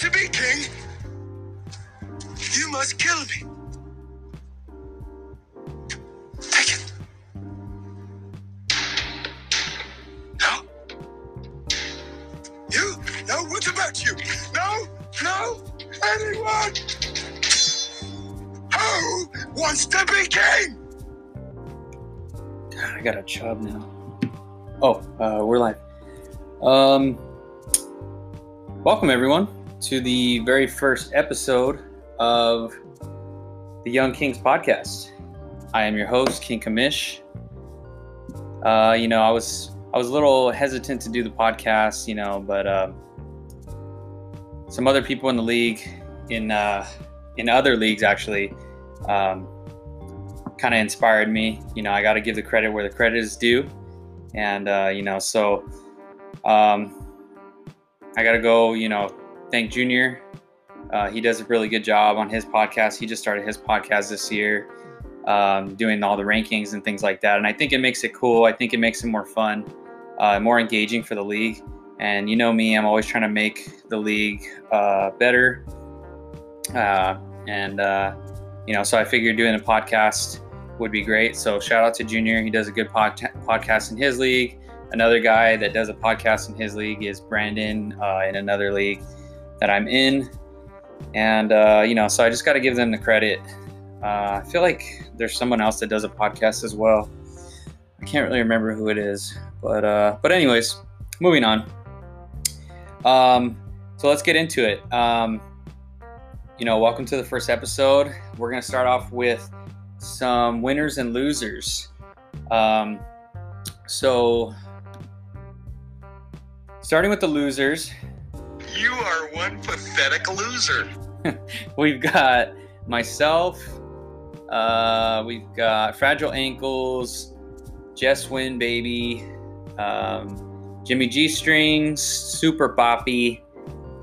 to be king, you must kill me. Take it. No. You? No, what about you? No, no, anyone? Who wants to be king? I got a chub now. Oh, uh, we're live. Um, welcome everyone to the very first episode of the Young Kings podcast. I am your host, King Kamish. Uh, you know, I was I was a little hesitant to do the podcast, you know, but uh, some other people in the league, in uh, in other leagues actually, um, kind of inspired me. You know, I got to give the credit where the credit is due, and uh, you know, so um, I got to go. You know, thank Junior. Uh, he does a really good job on his podcast. He just started his podcast this year, um, doing all the rankings and things like that. And I think it makes it cool. I think it makes it more fun, uh, more engaging for the league. And you know me, I'm always trying to make the league uh, better. Uh, and uh, you know, so I figured doing a podcast would be great. So shout out to Junior. He does a good pod- podcast in his league. Another guy that does a podcast in his league is Brandon uh, in another league that I'm in. And, uh, you know, so I just got to give them the credit. Uh, I feel like there's someone else that does a podcast as well. I can't really remember who it is. But, uh, but anyways, moving on. Um, so let's get into it. Um, you know, welcome to the first episode. We're to start off with some winners and losers. Um, so, starting with the losers, You are one pathetic loser. we've got myself, uh, we've got Fragile Ankles, Jess Win Baby, um, Jimmy G Strings, Super Poppy,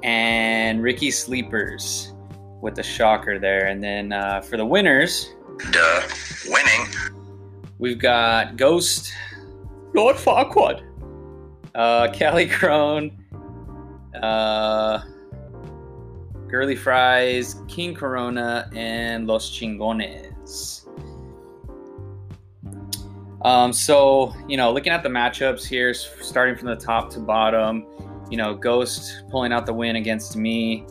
and Ricky Sleepers with the shocker there. And then uh, for the winners, Duh. Winning. We've got Ghost, Lord Farquaad, uh, Cali Grown, uh, Girly Fries, King Corona, and Los Chingones. Um, so, you know, looking at the matchups here, starting from the top to bottom, you know, Ghost pulling out the win against me.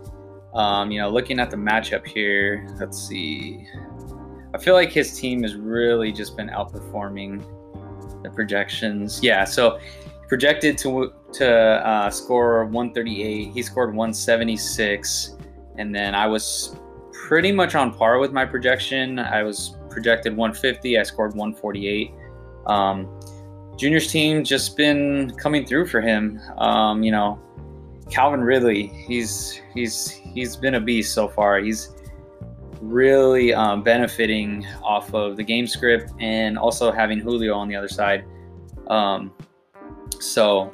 Um, you know, looking at the matchup here, let's see. I feel like his team has really just been outperforming the projections. Yeah, so projected to to uh, score 138. He scored 176, and then I was pretty much on par with my projection. I was projected 150. I scored 148. Um, Junior's team just been coming through for him. Um, you know, Calvin Ridley. He's he's he's been a beast so far. He's really um, benefiting off of the game script and also having Julio on the other side. Um, so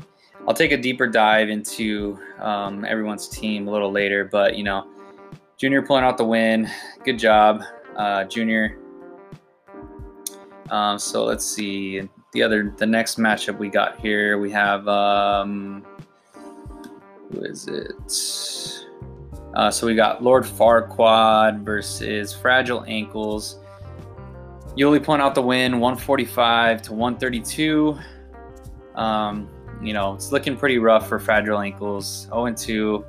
I'll take a deeper dive into um, everyone's team a little later, but you know, Junior pulling out the win. Good job, uh, Junior. Um, so let's see the other the next matchup we got here. We have um, who is it? Uh, so we got Lord Farquaad versus Fragile Ankles. Yuli pulling out the win, 145 to 132. Um, you know, it's looking pretty rough for Fragile Ankles. 0 and 2.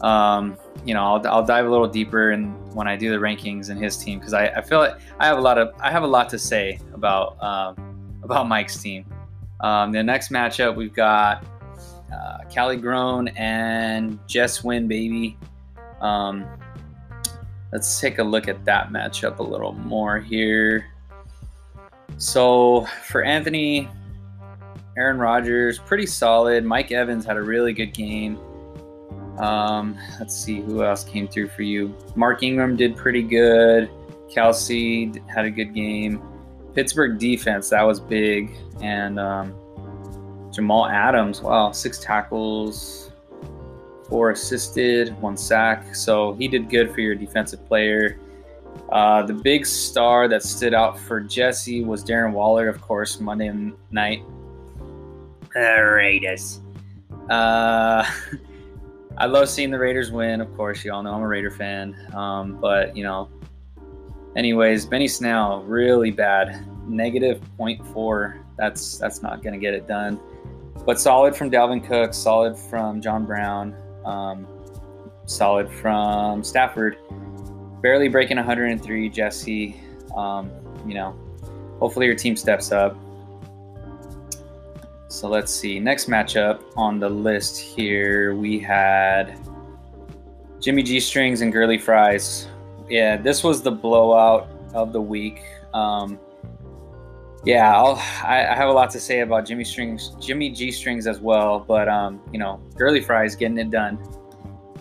Um, you know, I'll, I'll dive a little deeper in when I do the rankings in his team because I, I feel like I have a lot of I have a lot to say about um, about Mike's team. Um, the next matchup we've got uh, Cali Grown and Jess Win Baby. Um, let's take a look at that matchup a little more here. So for Anthony, Aaron Rodgers, pretty solid. Mike Evans had a really good game. Um, let's see who else came through for you. Mark Ingram did pretty good. Kelce had a good game. Pittsburgh defense, that was big. And um, Jamal Adams, wow, six tackles, four assisted, one sack. So he did good for your defensive player. Uh, the big star that stood out for Jesse was Darren Waller, of course, Monday night. The Raiders. Uh, I love seeing the Raiders win. Of course, you all know I'm a Raider fan. Um, but you know, anyways, Benny Snell really bad, negative 0.4. That's that's not gonna get it done. But solid from Dalvin Cook, solid from John Brown, um, solid from Stafford. Barely breaking 103, Jesse. Um, you know, hopefully your team steps up. So let's see. Next matchup on the list here, we had Jimmy G Strings and Girly Fries. Yeah, this was the blowout of the week. Um, yeah, I'll, I, I have a lot to say about Jimmy Strings, Jimmy G Strings as well. But um, you know, Girly Fries getting it done.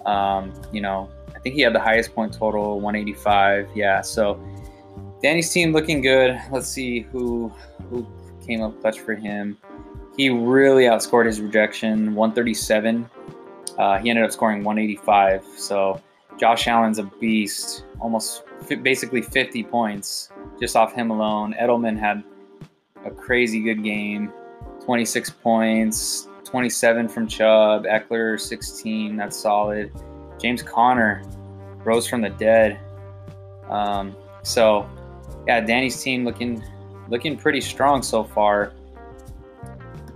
Um, you know, I think he had the highest point total, 185. Yeah, so Danny's team looking good. Let's see who who came up clutch for him. He really outscored his rejection, 137. Uh, he ended up scoring 185. So Josh Allen's a beast, almost basically 50 points just off him alone. Edelman had a crazy good game, 26 points, 27 from Chubb, Ekeler 16. That's solid. James Conner rose from the dead. Um, so yeah, Danny's team looking looking pretty strong so far.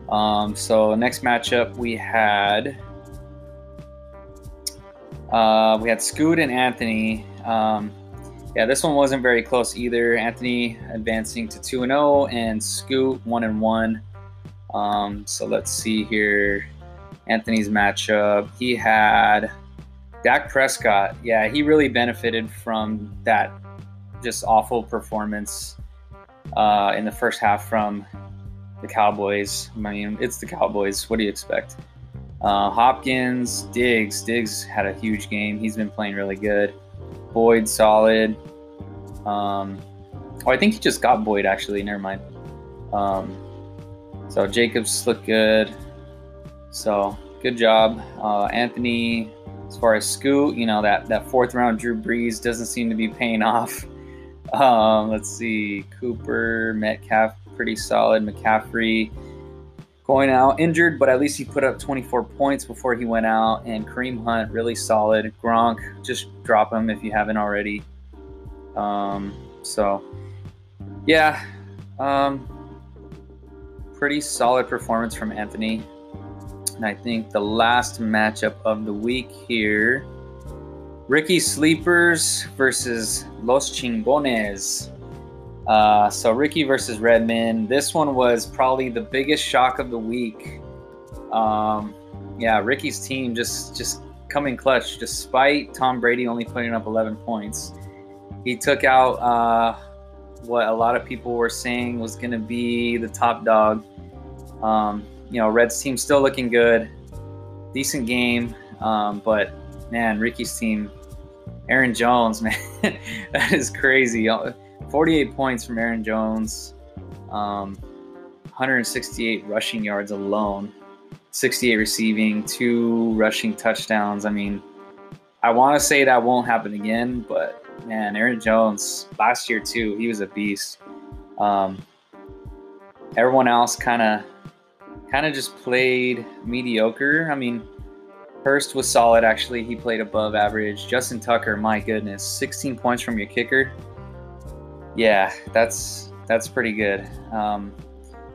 Um, so next matchup we had uh, we had Scoot and Anthony. Um, yeah, this one wasn't very close either. Anthony advancing to two and zero, oh, and Scoot one and one. Um, so let's see here. Anthony's matchup. He had Dak Prescott. Yeah, he really benefited from that just awful performance uh, in the first half from the Cowboys. I mean, it's the Cowboys. What do you expect? Uh, Hopkins, Diggs. Diggs had a huge game. He's been playing really good. Boyd, solid. Um, oh, I think he just got Boyd, actually. Never mind. Um, so Jacobs looked good. So good job. Uh, Anthony, as far as Scoot, you know, that, that fourth round Drew Brees doesn't seem to be paying off. Um, let's see. Cooper, Metcalf, pretty solid. McCaffrey going out injured, but at least he put up 24 points before he went out. And Kareem Hunt, really solid. Gronk, just drop him if you haven't already. Um, so, yeah, um, pretty solid performance from Anthony. And I think the last matchup of the week here Ricky Sleepers versus Los Chingones. Uh, so Ricky versus Redman. This one was probably the biggest shock of the week. Um, yeah, Ricky's team just just coming clutch despite Tom Brady only putting up 11 points. He took out uh, what a lot of people were saying was going to be the top dog. Um, you know, Red's team still looking good, decent game, um, but man, Ricky's team, Aaron Jones, man, that is crazy. 48 points from Aaron Jones, um, 168 rushing yards alone, 68 receiving, two rushing touchdowns. I mean, I want to say that won't happen again, but man, Aaron Jones last year too, he was a beast. Um, everyone else kind of, kind of just played mediocre. I mean, Hurst was solid actually. He played above average. Justin Tucker, my goodness, 16 points from your kicker yeah, that's that's pretty good. Um,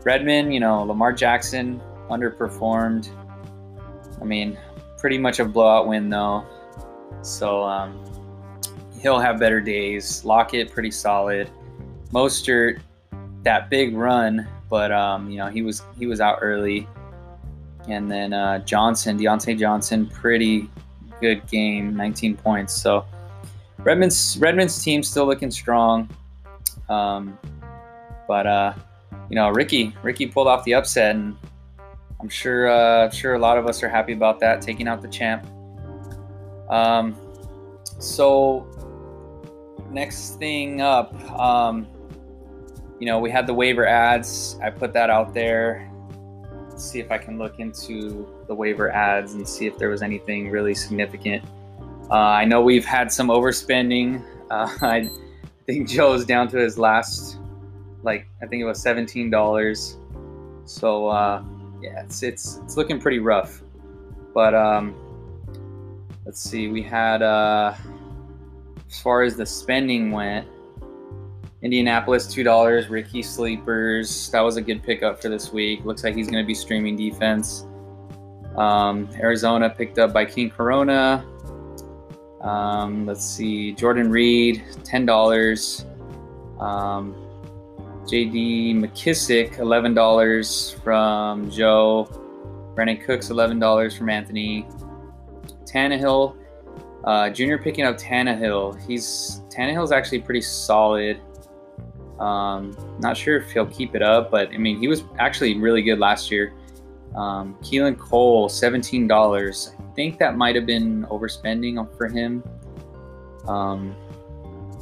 Redman, you know, Lamar Jackson underperformed. I mean, pretty much a blowout win though. So um, he'll have better days. Lockett, pretty solid. Mostert, that big run, but um, you know he was he was out early. And then uh, Johnson, Diontae Johnson, pretty good game, 19 points. So Redmond's Redmond's team still looking strong. Um, but uh, you know, Ricky, Ricky pulled off the upset, and I'm sure, uh, sure a lot of us are happy about that, taking out the champ. Um, so next thing up, um, you know, we had the waiver ads. I put that out there. Let's see if I can look into the waiver ads and see if there was anything really significant. Uh, I know we've had some overspending. Uh, I think Joe's down to his last, like I think it was seventeen dollars. So uh, yeah, it's it's it's looking pretty rough. But um, let's see, we had uh, as far as the spending went, Indianapolis two dollars, Ricky Sleepers. That was a good pickup for this week. Looks like he's going to be streaming defense. Um, Arizona picked up by King Corona. Um, let's see, Jordan Reed, ten dollars. Um, J.D. McKissic, eleven dollars from Joe. Brandin Cooks, eleven dollars from Anthony. Tannehill, uh, Junior picking up Tannehill. He's Tannehill's actually pretty solid. Um, not sure if he'll keep it up, but I mean, he was actually really good last year. Um, Keelan Cole, $17. I think that might have been overspending for him. Um,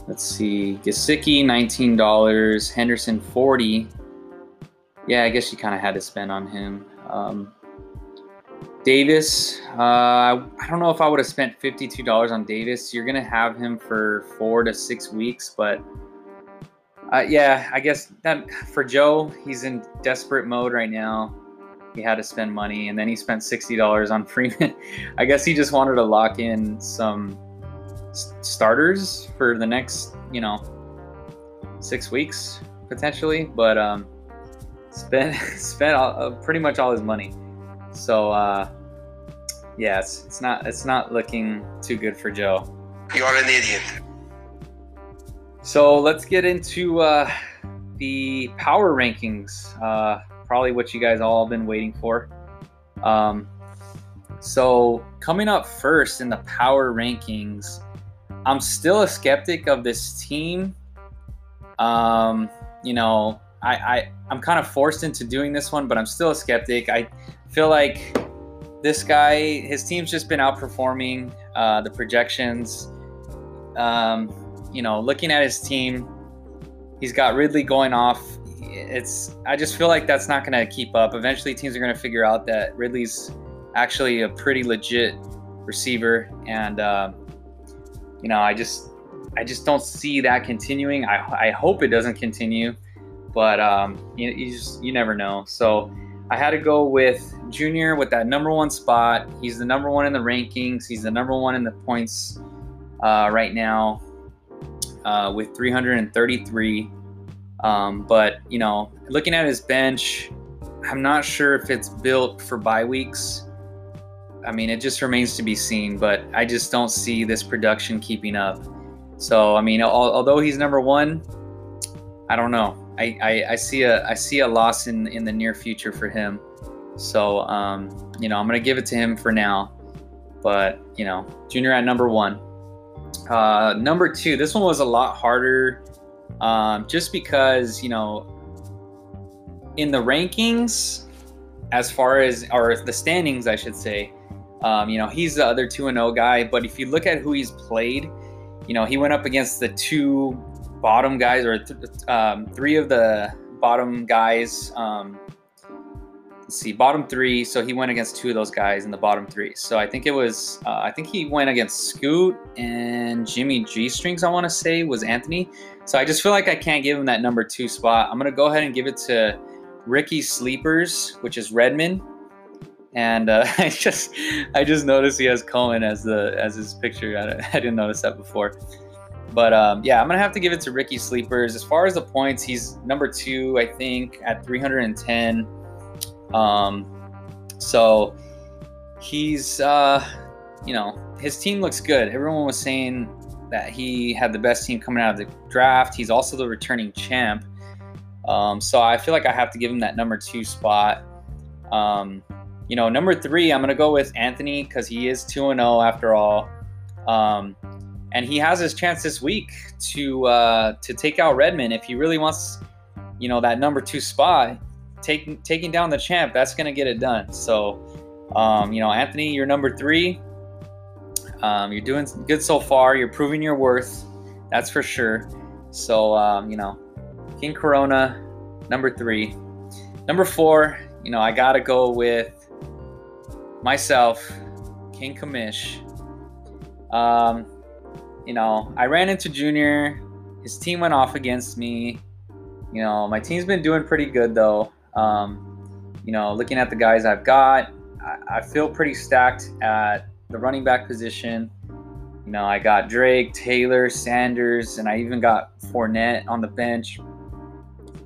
let's see. Gesicki, $19. Henderson, 40 Yeah, I guess you kind of had to spend on him. Um, Davis, uh, I don't know if I would have spent $52 on Davis. You're going to have him for four to six weeks, but uh, yeah, I guess that for Joe, he's in desperate mode right now. He had to spend money, and then he spent sixty dollars on Freeman. I guess he just wanted to lock in some starters for the next, you know, six weeks potentially. But um, spent spent all, uh, pretty much all his money. So uh, yeah, it's, it's not it's not looking too good for Joe. You're an idiot. So let's get into uh, the power rankings. Uh, probably what you guys all been waiting for. Um, so coming up first in the power rankings, I'm still a skeptic of this team. Um, you know, I, I I'm kind of forced into doing this one, but I'm still a skeptic. I feel like this guy, his team's just been outperforming uh, the projections. Um, you know, looking at his team, he's got Ridley going off. It's I just feel like that's not going to keep up. Eventually, teams are going to figure out that Ridley's actually a pretty legit receiver, and uh, you know, I just I just don't see that continuing. I I hope it doesn't continue, but um, you, you just you never know. So I had to go with Junior with that number one spot. He's the number one in the rankings. He's the number one in the points uh, right now uh, with 333. Um, but you know, looking at his bench, I'm not sure if it's built for bye weeks. I mean, it just remains to be seen. But I just don't see this production keeping up. So I mean, al- although he's number one, I don't know. I, I, I, see a I see a loss in in the near future for him. So um, you know, I'm gonna give it to him for now. But you know, Junior at number one. Uh, number two, this one was a lot harder, um, just because you know, in the rankings, as far as or the standings, I should say, um, you know, he's the other two and zero guy. But if you look at who he's played, you know, he went up against the two bottom guys or th- um, three of the bottom guys. Um, let's see, bottom three. So he went against two of those guys in the bottom three. So I think it was, uh, I think he went against Scoot and Jimmy G Strings, I want to say, was Anthony. So I just feel like I can't give him that number two spot. I'm going to go ahead and give it to Ricky Sleepers, which is Redmond. And uh, I just, I just noticed he has Cohen as the as his picture. I, I didn't notice that before. But um, yeah, I'm gonna have to give it to Ricky Sleepers. As far as the points, he's number two, I think, at 310. Um, so he's, uh, you know, his team looks good. Everyone was saying that he had the best team coming out of the draft. He's also the returning champ. Um, so I feel like I have to give him that number two spot. Um, you know, number three, I'm going to go with Anthony because he is 2 0 after all. Um, and he has his chance this week to uh, to take out Redmond if he really wants, you know, that number two spot taking taking down the champ, that's gonna get it done. So, um, you know, Anthony, you're number three. Um, you're doing good so far. You're proving your worth. That's for sure. So, um, you know, King Corona, number three. Number four, you know, I gotta go with myself, King Kamish. Um, you know, I ran into Junior. His team went off against me. You know, my team's been doing pretty good though. Um, you know, looking at the guys I've got, I, I feel pretty stacked at the running back position. You know, I got Drake, Taylor, Sanders, and I even got Fournette on the bench.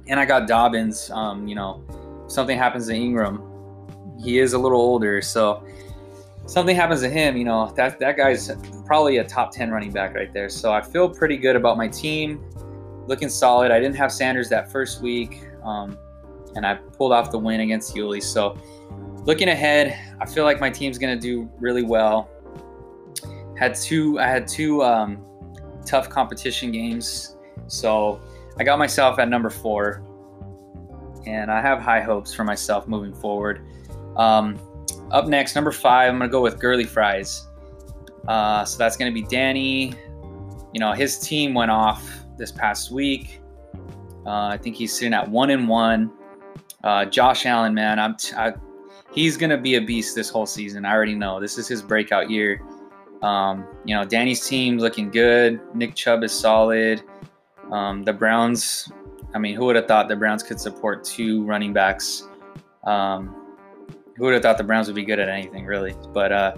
And I got Dobbins. Um, you know, something happens to Ingram. He is a little older, so something happens to him, you know, that that guy's probably a top 10 running back right there. So I feel pretty good about my team. Looking solid. I didn't have Sanders that first week. Um, and I pulled off the win against Yuli. So looking ahead, I feel like my team's gonna do really well. Had two I had two um, tough competition games. So I got myself at number four. And I have high hopes for myself moving forward. Um, up next, number five, I'm gonna go with Girly Fries. Uh, so that's gonna be Danny. You know, his team went off this past week. Uh, I think he's sitting at one and one. Uh, Josh Allen, man, I'm t- I, he's gonna be a beast this whole season. I already know. This is his breakout year. Um, you know, Danny's team looking good. Nick Chubb is solid. Um, the Browns, I mean, who would have thought the Browns could support two running backs? Um, who would have thought the Browns would be good at anything, really? But uh,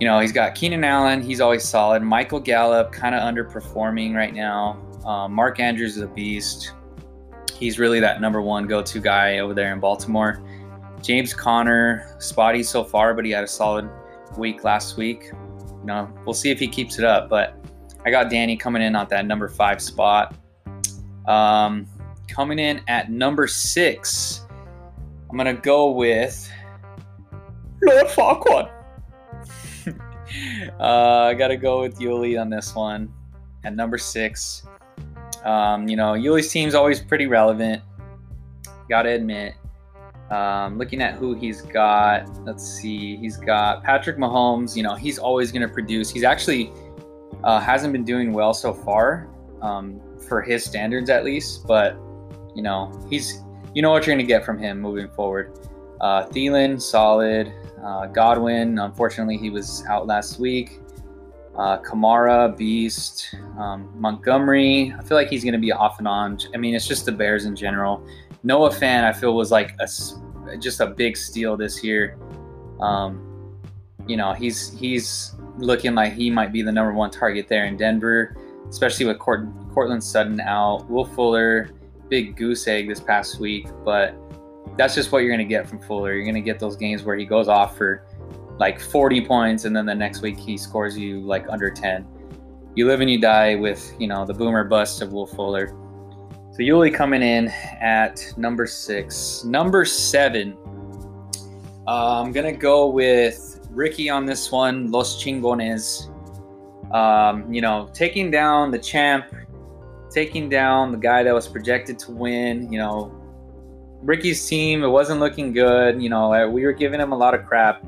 you know, he's got Keenan Allen. He's always solid. Michael Gallup, kind of underperforming right now. Um, Mark Andrews is a beast. He's really that number one go-to guy over there in Baltimore. James Conner, spotty so far, but he had a solid week last week. You know, we'll see if he keeps it up. But I got Danny coming in on that number five spot. Um, coming in at number six, I'm gonna go with Lord Farquaad. uh, I gotta go with Yuli on this one at number six. Um, you know, Yuli's team's always pretty relevant. Gotta admit. Um, looking at who he's got, let's see. He's got Patrick Mahomes. You know, he's always going to produce. He's actually uh, hasn't been doing well so far um, for his standards, at least. But you know, he's you know what you're going to get from him moving forward. Uh, Thielen, solid. Uh, Godwin, unfortunately, he was out last week. Uh, Kamara, beast. Um, Montgomery, I feel like he's going to be off and on. I mean, it's just the Bears in general. Noah Fant, I feel was like a just a big steal this year. Um, you know, he's he's looking like he might be the number one target there in Denver, especially with Court, Courtland Sutton out. Will Fuller, big goose egg this past week, but that's just what you're going to get from Fuller. You're going to get those games where he goes off for like 40 points and then the next week he scores you like under 10. You live and you die with, you know, the boomer bust of Will Fuller. So Yuli coming in at number six. Number seven, uh, I'm going to go with Ricky on this one, Los Chingones. Um, you know, taking down the champ taking down the guy that was projected to win. You know, Ricky's team, it wasn't looking good. You know, we were giving him a lot of crap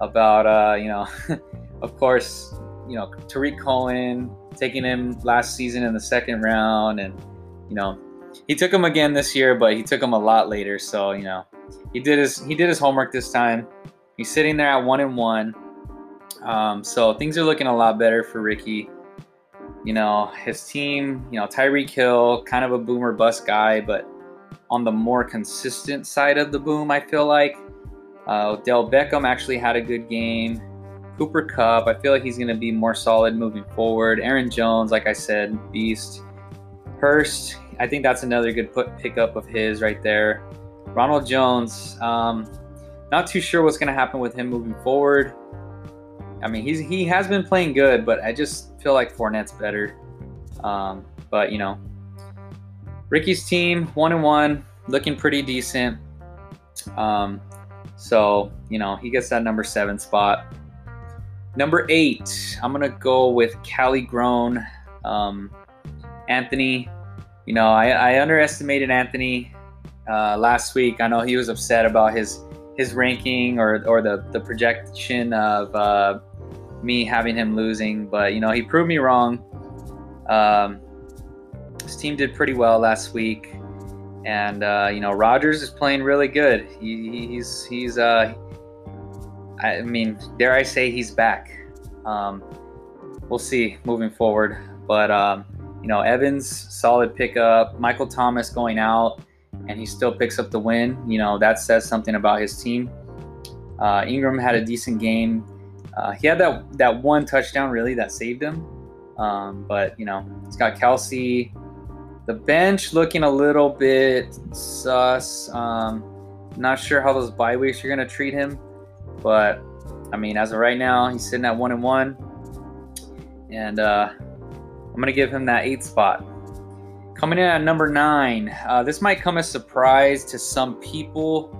about, uh, you know, of course, you know, Tarik Cohen taking him last season in the second round. And, you know, he took him again this year, but he took him a lot later. So, you know, he did his, he did his homework this time. He's sitting there at one and one. Um, so things are looking a lot better for Ricky. You know, his team, you know, Tyreek Hill, kind of a boomer bust guy, but on the more consistent side of the boom, I feel like. Uh, Dell Beckham actually had a good game. Cooper Kupp, I feel like he's going to be more solid moving forward. Aaron Jones, like I said, beast. Hurst, I think that's another good put pickup of his right there. Ronald Jones, um, not too sure what's going to happen with him moving forward. I mean, he's he has been playing good, but I just feel like Fournette's better. Um, but you know, Ricky's team one and one, looking pretty decent. Um, so you know, he gets that number seven spot. Number eight, I'm gonna go with Cali Grown. Um, Anthony, you know, I, I underestimated Anthony uh, last week. I know he was upset about his his ranking or or the the projection of uh, me having him losing, but you know he proved me wrong. Um, his team did pretty well last week, and uh, you know Rodgers is playing really good. He, he's he's uh, I mean, dare I say he's back. Um, we'll see moving forward, but um, you know Evans solid pickup. Michael Thomas going out, and he still picks up the win. You know that says something about his team. Uh, Ingram had a decent game Uh, he had that that one touchdown really that saved him. Um, but you know, he's got Kelce. The bench looking a little bit sus. Um, not sure how those bye weeks are gonna treat him, but I mean, as of right now, he's sitting at one and one, and uh, I'm gonna give him that eight spot. Coming in at number nine, uh, this might come as surprise to some people,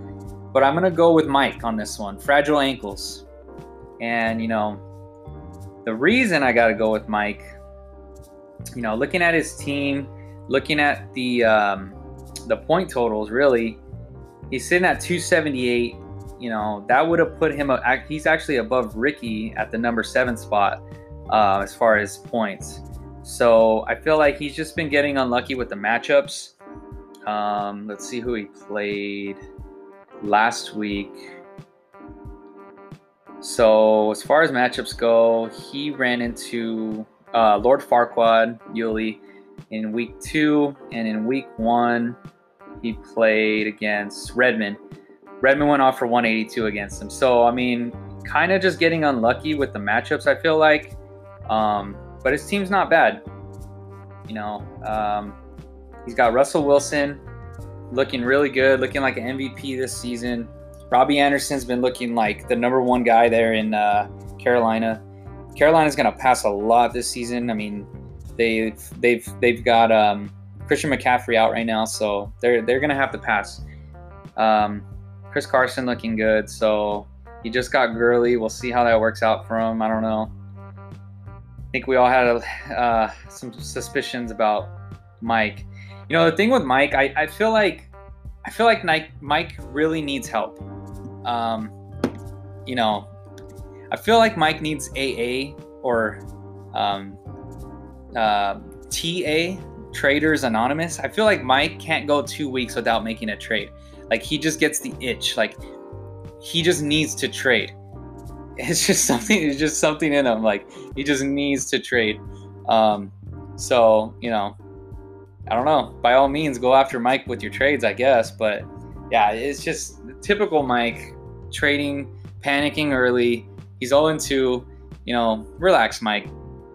but I'm gonna go with Mike on this one. Fragile ankles, and you know, the reason I gotta go with Mike, you know, looking at his team, looking at the um, the point totals, really, he's sitting at 278 you know, that would have put him. a, He's actually above Ricky at the number seven spot uh, as far as points. So I feel like he's just been getting unlucky with the matchups. Um, let's see who he played last week. So as far as matchups go, he ran into uh, Lord Farquaad Yuli in week two, and in week one, he played against Redmond. Redmond went off for 182 against him. So, I mean, kind of just getting unlucky with the matchups, I feel like. Um, but his team's not bad. You know, um, he's got Russell Wilson looking really good, looking like an MVP this season. Robbie Anderson's been looking like the number one guy there in uh, Carolina. Carolina's going to pass a lot this season. I mean, they've they've they've got um, Christian McCaffrey out right now, so they're they're going to have to pass. Um, Chris Carson looking good. So he just got Gurley. We'll see how that works out for him. I don't know. I think we all had uh, some suspicions about Mike. You know, the thing with Mike, I, I feel like I feel like Mike, Mike really needs help. Um, you know, I feel like Mike needs AA or um, uh, TA, Traders Anonymous. I feel like Mike can't go two weeks without making a trade. Like he just gets the itch. Like he just needs to trade. It's just something. It's just something in him. Like he just needs to trade. Um, so you know, I don't know. By all means, go after Mike with your trades, I guess. But yeah, it's just typical Mike trading, panicking early. He's all into, you know, relax, Mike.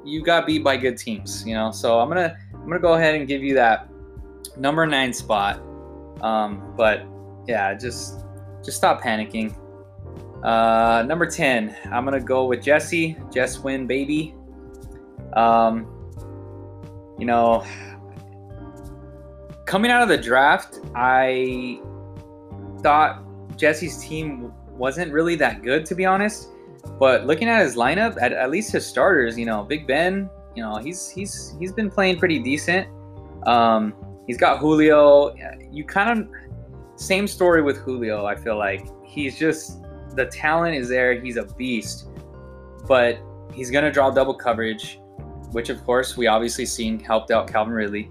You got beat by good teams, you know. So I'm gonna I'm gonna go ahead and give you that number nine spot. Um, but yeah, just just stop panicking. Uh, number 10, I'm gonna go with Jesse. Jess win, baby. Um, you know, coming out of the draft, I thought Jesse's team wasn't really that good, to be honest. But looking at his lineup, at, at least his starters, you know, Big Ben, you know, he's he's he's been playing pretty decent. Um, he's got Julio. You kind of same story with Julio. I feel like he's just the talent is there. He's a beast, but he's gonna draw double coverage, which of course we obviously seen helped out Calvin Ridley.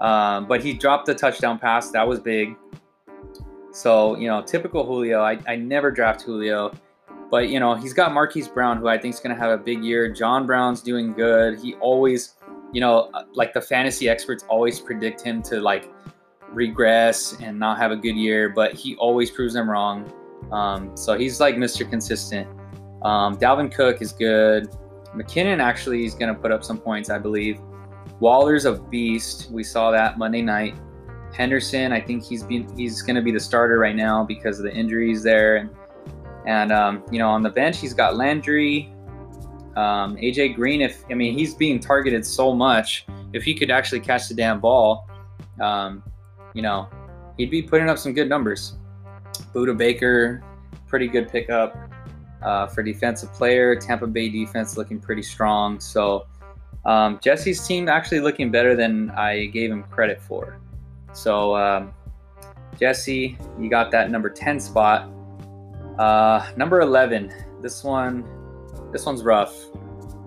Um, but he dropped the touchdown pass. That was big. So you know, typical Julio. I, I never draft Julio, but you know he's got Marquise Brown, who I think is gonna have a big year. John Brown's doing good. He always, you know, like the fantasy experts always predict him to like regress and not have a good year, but he always proves them wrong. Um, so he's like Mr. Consistent. Um, Dalvin Cook is good. McKinnon actually is going to put up some points, I believe. Waller's a beast. We saw that Monday night. Henderson, I think he's been he's going to be the starter right now because of the injuries there, and and um, you know on the bench he's got Landry, um, AJ Green. If I mean he's being targeted so much, if he could actually catch the damn ball, um, you know, he'd be putting up some good numbers. Budda Baker, pretty good pickup uh, for defensive player. Tampa Bay defense looking pretty strong. So um, Jesse's team actually looking better than I gave him credit for. So um, Jesse, you got that number 10 spot. Uh, number 11, this one, this one's rough.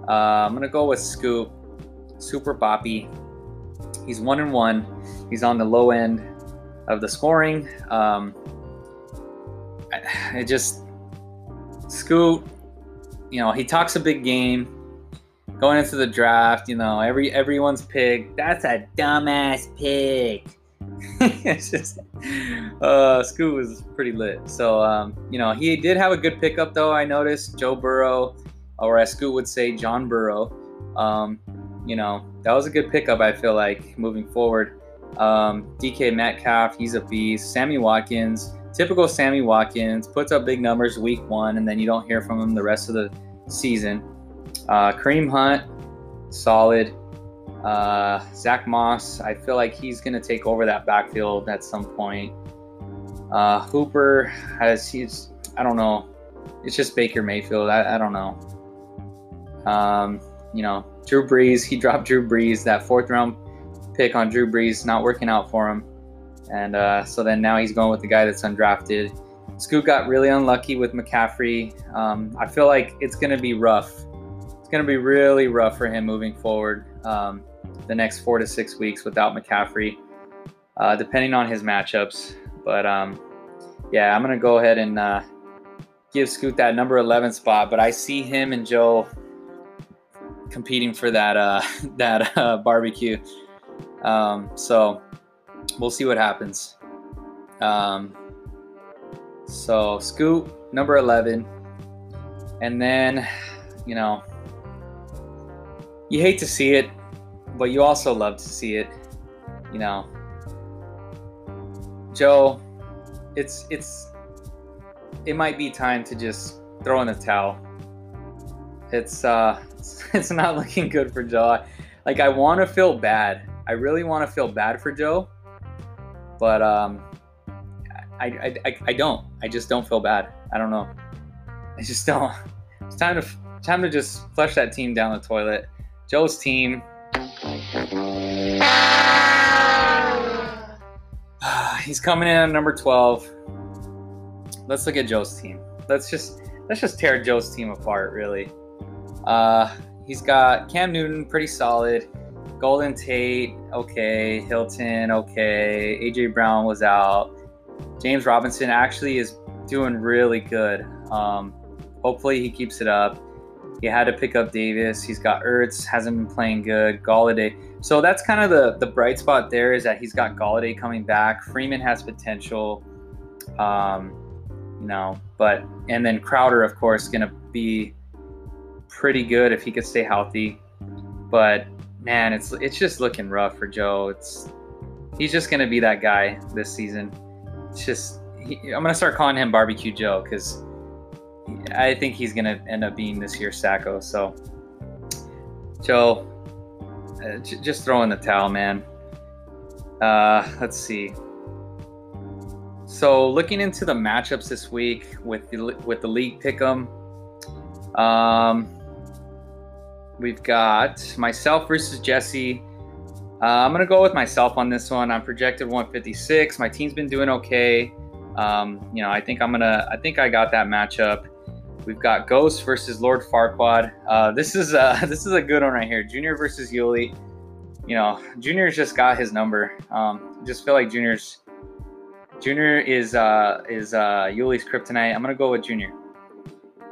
Uh, I'm gonna go with Scoop, Super Boppy. He's one and one. He's on the low end of the scoring. Um, it just Scoot, you know, he talks a big game going into the draft. You know, every everyone's pick. That's a dumbass pick. it's just uh Scoot was pretty lit. So um, you know, he did have a good pickup though, I noticed. Joe Burrow, or as Scoot would say, John Burrow. Um, you know, that was a good pickup, I feel like, moving forward. Um, DK Metcalf, he's a beast. Sammy Watkins, typical Sammy Watkins, puts up big numbers week one, and then you don't hear from him the rest of the season. Uh, Kareem Hunt, solid. Uh, Zach Moss, I feel like he's going to take over that backfield at some point. Uh, Hooper has he's I don't know. It's just Baker Mayfield. I, I don't know. Um, you know, Drew Brees. He dropped Drew Brees. That fourth round pick on Drew Brees not working out for him, and uh, so then now he's going with the guy that's undrafted. Scoot got really unlucky with McCaffrey. Um, I feel like it's going to be rough. It's going to be really rough for him moving forward um, the next four to six weeks without McCaffrey, uh, depending on his matchups. But um, yeah, I'm going to go ahead and uh, give Scoot that number 11 spot. But I see him and Joe competing for that uh, that uh, barbecue. Um, so we'll see what happens. Um, so Scoot number eleven, and then you know you hate to see it, but you also love to see it. You know, Joe, it's it's it might be time to just throw in the towel. It's uh it's not looking good for Joe. Like I want to feel bad. I really want to feel bad for Joe, but um, I, I, I don't. I just don't feel bad. I don't know. I just don't. It's time to time to just flush that team down the toilet. Joe's team. He's coming in at number 12. Let's look at Joe's team. Let's just let's just tear Joe's team apart, really. Uh, he's got Cam Newton, pretty solid. Golden Tate, okay. Hilton, okay. AJ Brown was out. James Robinson actually is doing really good. Um, hopefully he keeps it up. He had to pick up Davis. He's got Ertz, hasn't been playing good. Golladay. So that's kind of the the bright spot there is that he's got Golladay coming back. Freeman has potential. Um, you know, but and then Crowder, of course, going to be pretty good if he could stay healthy. But man, it's it's just looking rough for Joe. It's he's just gonna be that guy this season. It's just he, I'm gonna start calling him Barbecue Joe because I think he's gonna end up being this year's Sacco. So Joe, uh, j- just throw in the towel, man. Uh, let's see. So looking into the matchups this week with the with the league pick'em, um, we've got myself versus Jesse. Uh, I'm gonna go with myself on this one. I'm projected 156. My team's been doing okay. Um, you know, I think I'm gonna. I think I got that matchup. We've got Ghost versus Lord Farquaad. Uh, this is a, this is a good one right here. Junior versus Yuli. You know, Junior's just got his number. Um, just feel like Junior's Junior is uh, is uh, Yuli's kryptonite. I'm gonna go with Junior.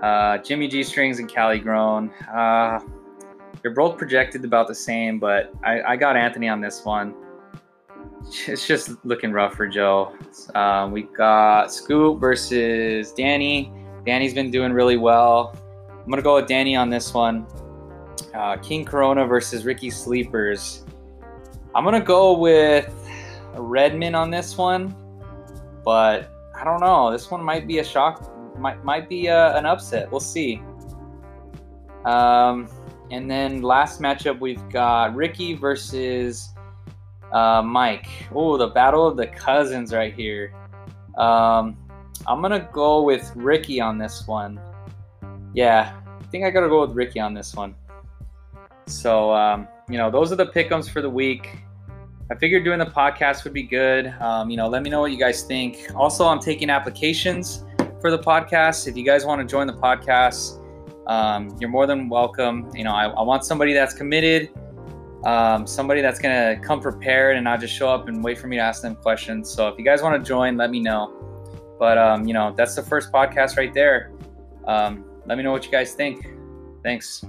Uh, Jimmy G strings and Cali grown. Uh, they're both projected about the same, but I, I got Anthony on this one. It's just looking rough for Joe. Um, we got Scoop versus Danny. Danny's been doing really well. I'm gonna go with Danny on this one. Uh, King Corona versus Ricky Sleepers. I'm gonna go with Redman on this one, but I don't know. This one might be a shock. Might might be a, an upset. We'll see. Um, and then last matchup we've got Ricky versus uh, Mike. Oh, the battle of the cousins right here. Um, I'm gonna go with Ricky on this one. Yeah, I think I gotta go with Ricky on this one. So um, you know, those are the pickums for the week. I figured doing the podcast would be good. Um, you know, let me know what you guys think. Also, I'm taking applications for the podcast. If you guys want to join the podcast, um, you're more than welcome. You know, I, I want somebody that's committed, um, somebody that's going to come prepared and not just show up and wait for me to ask them questions. So if you guys want to join, let me know. But, um, you know, that's the first podcast right there. Um, let me know what you guys think. Thanks.